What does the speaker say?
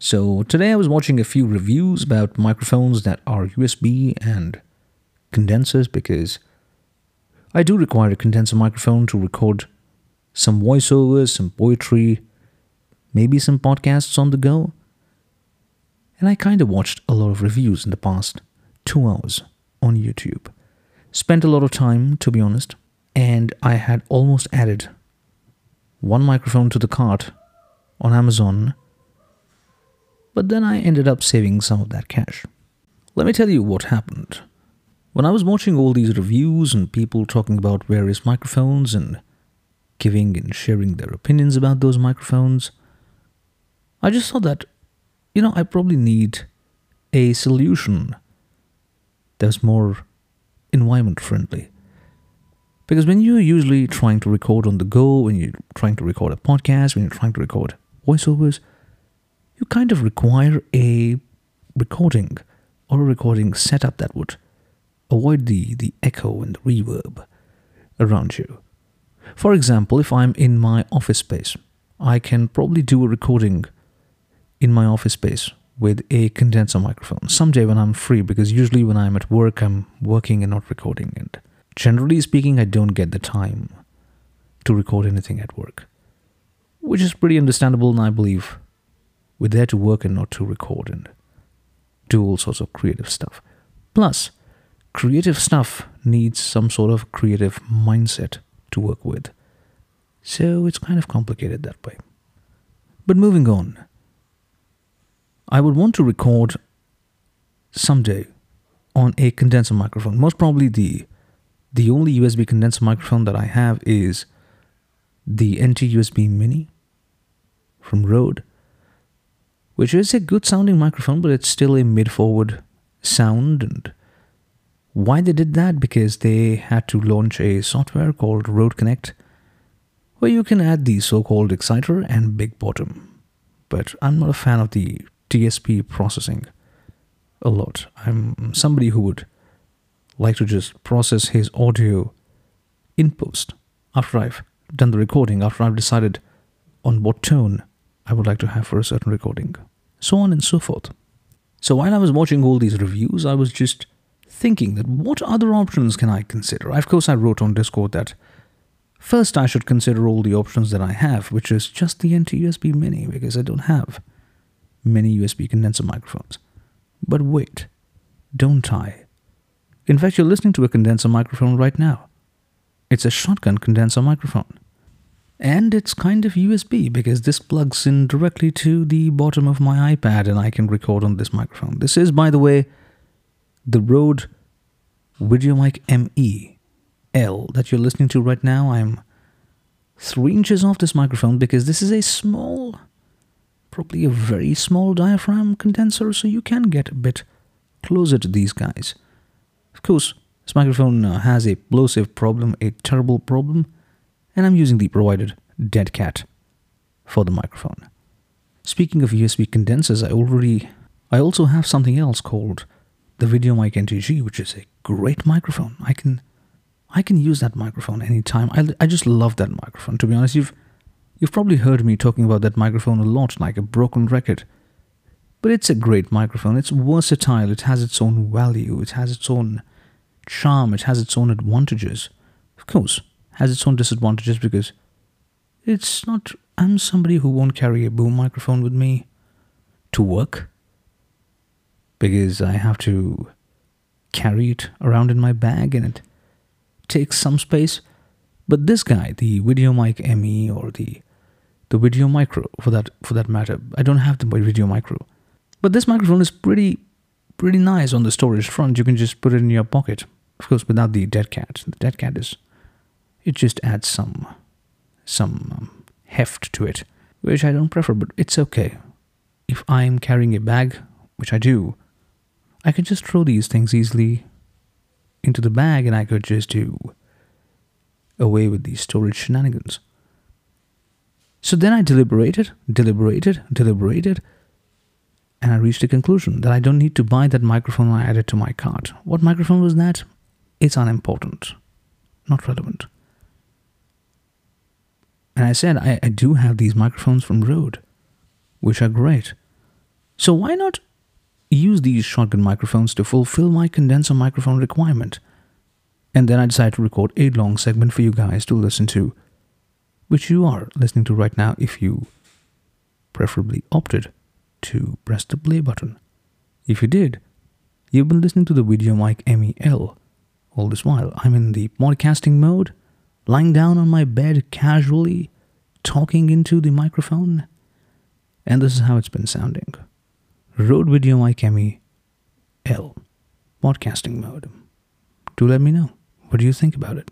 So, today I was watching a few reviews about microphones that are USB and condensers because I do require a condenser microphone to record some voiceovers, some poetry, maybe some podcasts on the go. And I kind of watched a lot of reviews in the past two hours on YouTube. Spent a lot of time, to be honest, and I had almost added one microphone to the cart on Amazon, but then I ended up saving some of that cash. Let me tell you what happened. When I was watching all these reviews and people talking about various microphones and giving and sharing their opinions about those microphones, I just thought that, you know, I probably need a solution that's more environment friendly. Because when you're usually trying to record on the go, when you're trying to record a podcast, when you're trying to record voiceovers, you kind of require a recording or a recording setup that would avoid the, the echo and the reverb around you. For example, if I'm in my office space, I can probably do a recording in my office space with a condenser microphone someday when I'm free because usually when I'm at work, I'm working and not recording. And generally speaking, I don't get the time to record anything at work, which is pretty understandable. And I believe we're there to work and not to record and do all sorts of creative stuff. Plus, creative stuff needs some sort of creative mindset to work with. So it's kind of complicated that way. But moving on, I would want to record someday on a condenser microphone. Most probably the the only USB condenser microphone that I have is the NT USB Mini from Rode, which is a good sounding microphone, but it's still a mid forward sound. And why they did that? Because they had to launch a software called Rode Connect, where you can add the so called exciter and big bottom. But I'm not a fan of the DSP processing a lot. I'm somebody who would like to just process his audio in post after I've done the recording, after I've decided on what tone I would like to have for a certain recording, so on and so forth. So while I was watching all these reviews, I was just thinking that what other options can I consider? Of course, I wrote on Discord that first I should consider all the options that I have, which is just the NT USB Mini, because I don't have many USB condenser microphones. But wait, don't I? In fact, you're listening to a condenser microphone right now. It's a shotgun condenser microphone. And it's kind of USB because this plugs in directly to the bottom of my iPad and I can record on this microphone. This is, by the way, the Rode VideoMic ME L that you're listening to right now. I'm three inches off this microphone because this is a small probably a very small diaphragm condenser, so you can get a bit closer to these guys. Of course, this microphone uh, has a plosive problem, a terrible problem, and I'm using the provided dead cat for the microphone. Speaking of USB condensers, I already I also have something else called the VideoMic NTG, which is a great microphone. I can I can use that microphone anytime. I, I just love that microphone. To be honest, you've You've probably heard me talking about that microphone a lot, like a broken record. But it's a great microphone. It's versatile. It has its own value. It has its own charm. It has its own advantages. Of course, has its own disadvantages because it's not. I'm somebody who won't carry a boom microphone with me to work because I have to carry it around in my bag and it takes some space. But this guy, the VideoMic ME or the the video micro for that for that matter. I don't have the video micro. But this microphone is pretty pretty nice on the storage front. You can just put it in your pocket. Of course, without the dead cat. The dead cat is it just adds some some um, heft to it, which I don't prefer, but it's okay. If I'm carrying a bag, which I do, I could just throw these things easily into the bag and I could just do away with these storage shenanigans. So then I deliberated, deliberated, deliberated, and I reached a conclusion that I don't need to buy that microphone I added to my cart. What microphone was that? It's unimportant, not relevant. And I said, I, I do have these microphones from Rode, which are great. So why not use these shotgun microphones to fulfill my condenser microphone requirement? And then I decided to record a long segment for you guys to listen to, which you are listening to right now if you preferably opted to press the play button. If you did, you've been listening to the video mic MEL. All this while, I'm in the podcasting mode, lying down on my bed casually, talking into the microphone. And this is how it's been sounding. Rode Video Mic L, podcasting mode. Do let me know. What do you think about it?